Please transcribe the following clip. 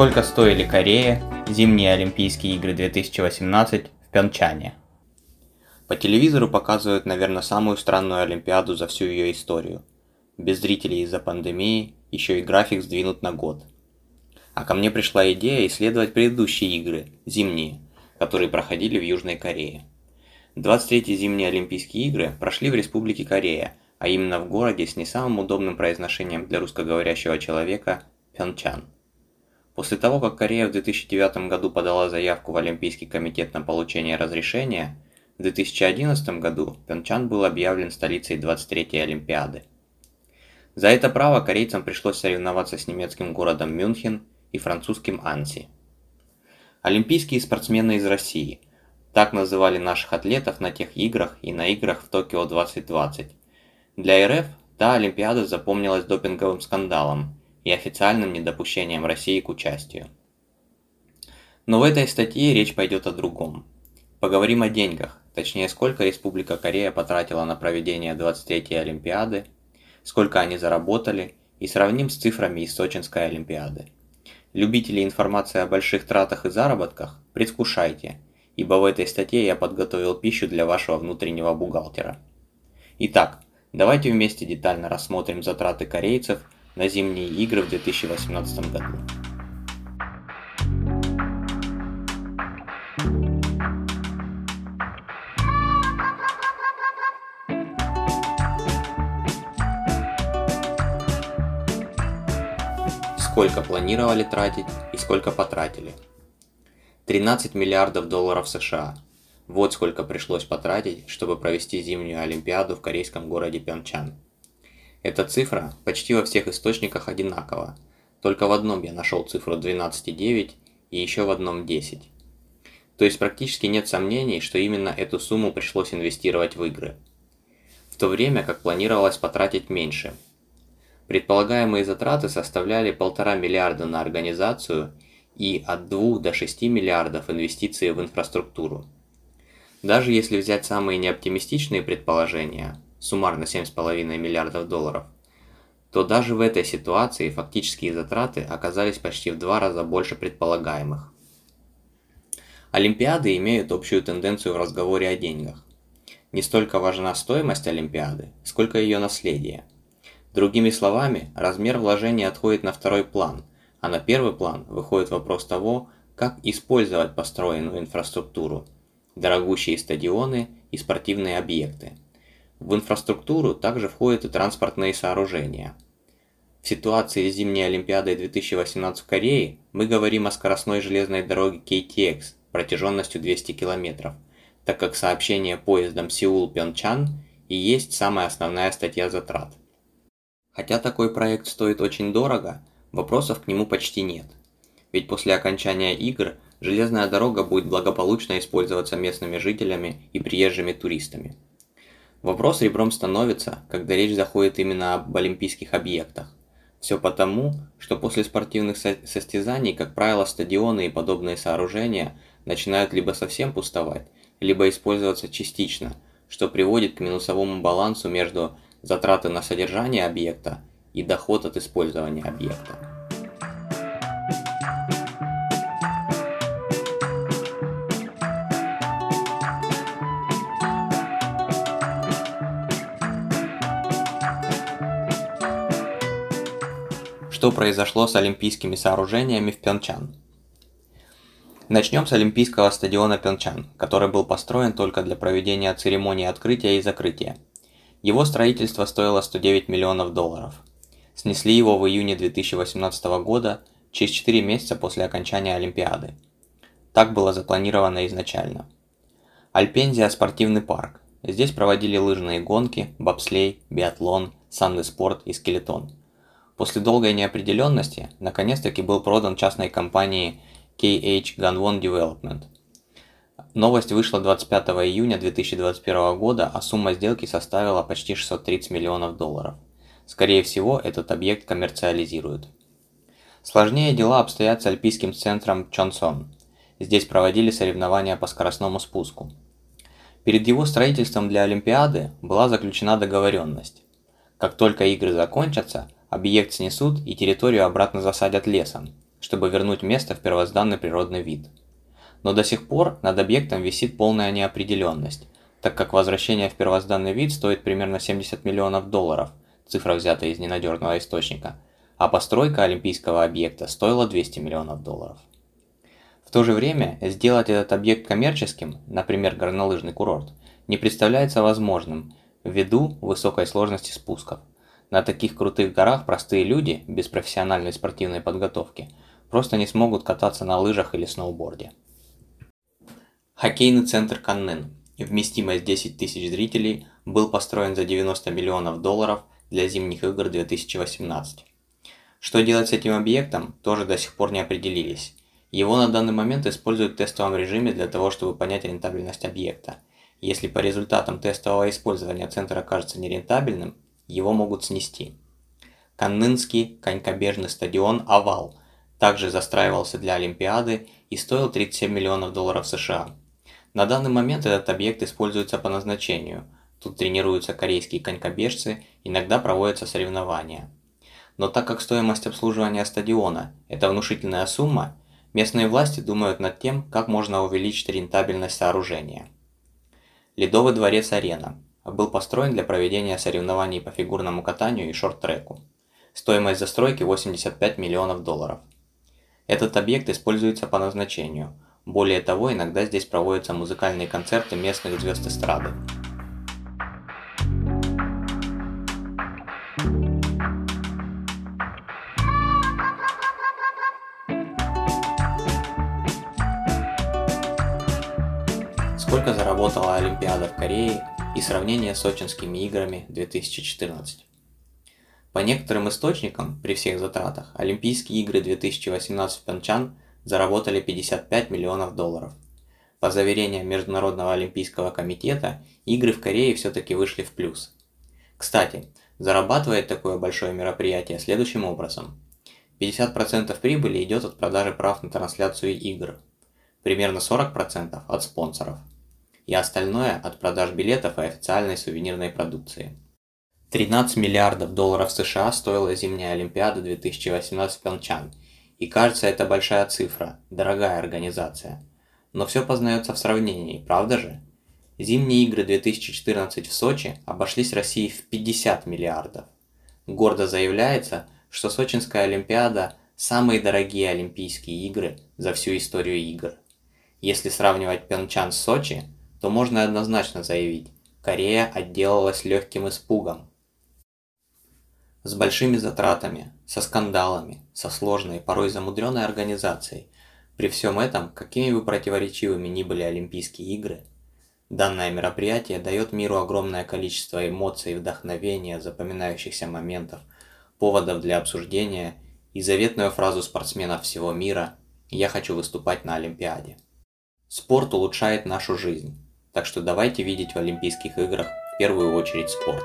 Сколько стоили Корея зимние Олимпийские игры 2018 в Пьончане? По телевизору показывают, наверное, самую странную Олимпиаду за всю ее историю. Без зрителей из-за пандемии, еще и график сдвинут на год. А ко мне пришла идея исследовать предыдущие игры, зимние, которые проходили в Южной Корее. 23-й зимние Олимпийские игры прошли в Республике Корея, а именно в городе с не самым удобным произношением для русскоговорящего человека – Пьончан. После того, как Корея в 2009 году подала заявку в Олимпийский комитет на получение разрешения, в 2011 году Пьончан был объявлен столицей 23-й Олимпиады. За это право корейцам пришлось соревноваться с немецким городом Мюнхен и французским Анси. Олимпийские спортсмены из России. Так называли наших атлетов на тех играх и на играх в Токио 2020. Для РФ та Олимпиада запомнилась допинговым скандалом – и официальным недопущением России к участию. Но в этой статье речь пойдет о другом. Поговорим о деньгах, точнее сколько Республика Корея потратила на проведение 23-й Олимпиады, сколько они заработали и сравним с цифрами из Сочинской Олимпиады. Любители информации о больших тратах и заработках, предвкушайте, ибо в этой статье я подготовил пищу для вашего внутреннего бухгалтера. Итак, давайте вместе детально рассмотрим затраты корейцев – на зимние игры в 2018 году. Сколько планировали тратить и сколько потратили? 13 миллиардов долларов США. Вот сколько пришлось потратить, чтобы провести зимнюю Олимпиаду в корейском городе Пьончан. Эта цифра почти во всех источниках одинакова, только в одном я нашел цифру 12,9 и еще в одном 10. То есть практически нет сомнений, что именно эту сумму пришлось инвестировать в игры. В то время как планировалось потратить меньше. Предполагаемые затраты составляли 1,5 миллиарда на организацию и от 2 до 6 миллиардов инвестиций в инфраструктуру. Даже если взять самые неоптимистичные предположения – суммарно 7,5 миллиардов долларов, то даже в этой ситуации фактические затраты оказались почти в два раза больше предполагаемых. Олимпиады имеют общую тенденцию в разговоре о деньгах. Не столько важна стоимость Олимпиады, сколько ее наследие. Другими словами, размер вложения отходит на второй план, а на первый план выходит вопрос того, как использовать построенную инфраструктуру, дорогущие стадионы и спортивные объекты. В инфраструктуру также входят и транспортные сооружения. В ситуации Зимней Олимпиады 2018 в Корее мы говорим о скоростной железной дороге KTX протяженностью 200 км, так как сообщение поездом Сеул-Пьончан и есть самая основная статья затрат. Хотя такой проект стоит очень дорого, вопросов к нему почти нет. Ведь после окончания игр железная дорога будет благополучно использоваться местными жителями и приезжими туристами. Вопрос ребром становится, когда речь заходит именно об олимпийских объектах. Все потому, что после спортивных состязаний, как правило, стадионы и подобные сооружения начинают либо совсем пустовать, либо использоваться частично, что приводит к минусовому балансу между затраты на содержание объекта и доход от использования объекта. Что произошло с олимпийскими сооружениями в Пьончан. Начнем с Олимпийского стадиона Пьончан, который был построен только для проведения церемонии открытия и закрытия. Его строительство стоило 109 миллионов долларов. Снесли его в июне 2018 года, через 4 месяца после окончания Олимпиады. Так было запланировано изначально. Альпензия – спортивный парк. Здесь проводили лыжные гонки, бобслей, биатлон, санный спорт и скелетон – После долгой неопределенности, наконец-таки был продан частной компании KH Gunwon Development. Новость вышла 25 июня 2021 года, а сумма сделки составила почти 630 миллионов долларов. Скорее всего, этот объект коммерциализируют. Сложнее дела обстоят с альпийским центром Чонсон. Здесь проводили соревнования по скоростному спуску. Перед его строительством для Олимпиады была заключена договоренность. Как только игры закончатся, объект снесут и территорию обратно засадят лесом, чтобы вернуть место в первозданный природный вид. Но до сих пор над объектом висит полная неопределенность, так как возвращение в первозданный вид стоит примерно 70 миллионов долларов, цифра взята из ненадежного источника, а постройка олимпийского объекта стоила 200 миллионов долларов. В то же время сделать этот объект коммерческим, например, горнолыжный курорт, не представляется возможным ввиду высокой сложности спусков. На таких крутых горах простые люди без профессиональной спортивной подготовки просто не смогут кататься на лыжах или сноуборде. Хоккейный центр Каннын, вместимость 10 тысяч зрителей, был построен за 90 миллионов долларов для зимних игр 2018. Что делать с этим объектом, тоже до сих пор не определились. Его на данный момент используют в тестовом режиме для того, чтобы понять рентабельность объекта. Если по результатам тестового использования центр окажется нерентабельным, его могут снести. Каннынский конькобежный стадион «Овал» также застраивался для Олимпиады и стоил 37 миллионов долларов США. На данный момент этот объект используется по назначению. Тут тренируются корейские конькобежцы, иногда проводятся соревнования. Но так как стоимость обслуживания стадиона – это внушительная сумма, местные власти думают над тем, как можно увеличить рентабельность сооружения. Ледовый дворец «Арена» был построен для проведения соревнований по фигурному катанию и шорт-треку. Стоимость застройки 85 миллионов долларов. Этот объект используется по назначению. Более того, иногда здесь проводятся музыкальные концерты местных звезд эстрады. Сколько заработала Олимпиада в Корее и сравнение с Сочинскими играми 2014. По некоторым источникам, при всех затратах, Олимпийские игры 2018 в Пхенчан заработали 55 миллионов долларов. По заверениям Международного олимпийского комитета, игры в Корее все-таки вышли в плюс. Кстати, зарабатывает такое большое мероприятие следующим образом. 50% прибыли идет от продажи прав на трансляцию игр, примерно 40% от спонсоров – и остальное от продаж билетов и официальной сувенирной продукции. 13 миллиардов долларов США стоила зимняя Олимпиада 2018 в Пхенчхан, и кажется это большая цифра, дорогая организация. Но все познается в сравнении, правда же? Зимние игры 2014 в Сочи обошлись России в 50 миллиардов. Гордо заявляется, что Сочинская Олимпиада – самые дорогие Олимпийские игры за всю историю игр. Если сравнивать Пхенчхан с Сочи – то можно однозначно заявить, Корея отделалась легким испугом. С большими затратами, со скандалами, со сложной, порой замудренной организацией, при всем этом, какими бы противоречивыми ни были Олимпийские игры, данное мероприятие дает миру огромное количество эмоций, вдохновения, запоминающихся моментов, поводов для обсуждения и заветную фразу спортсменов всего мира «Я хочу выступать на Олимпиаде». Спорт улучшает нашу жизнь. Так что давайте видеть в Олимпийских играх в первую очередь спорт.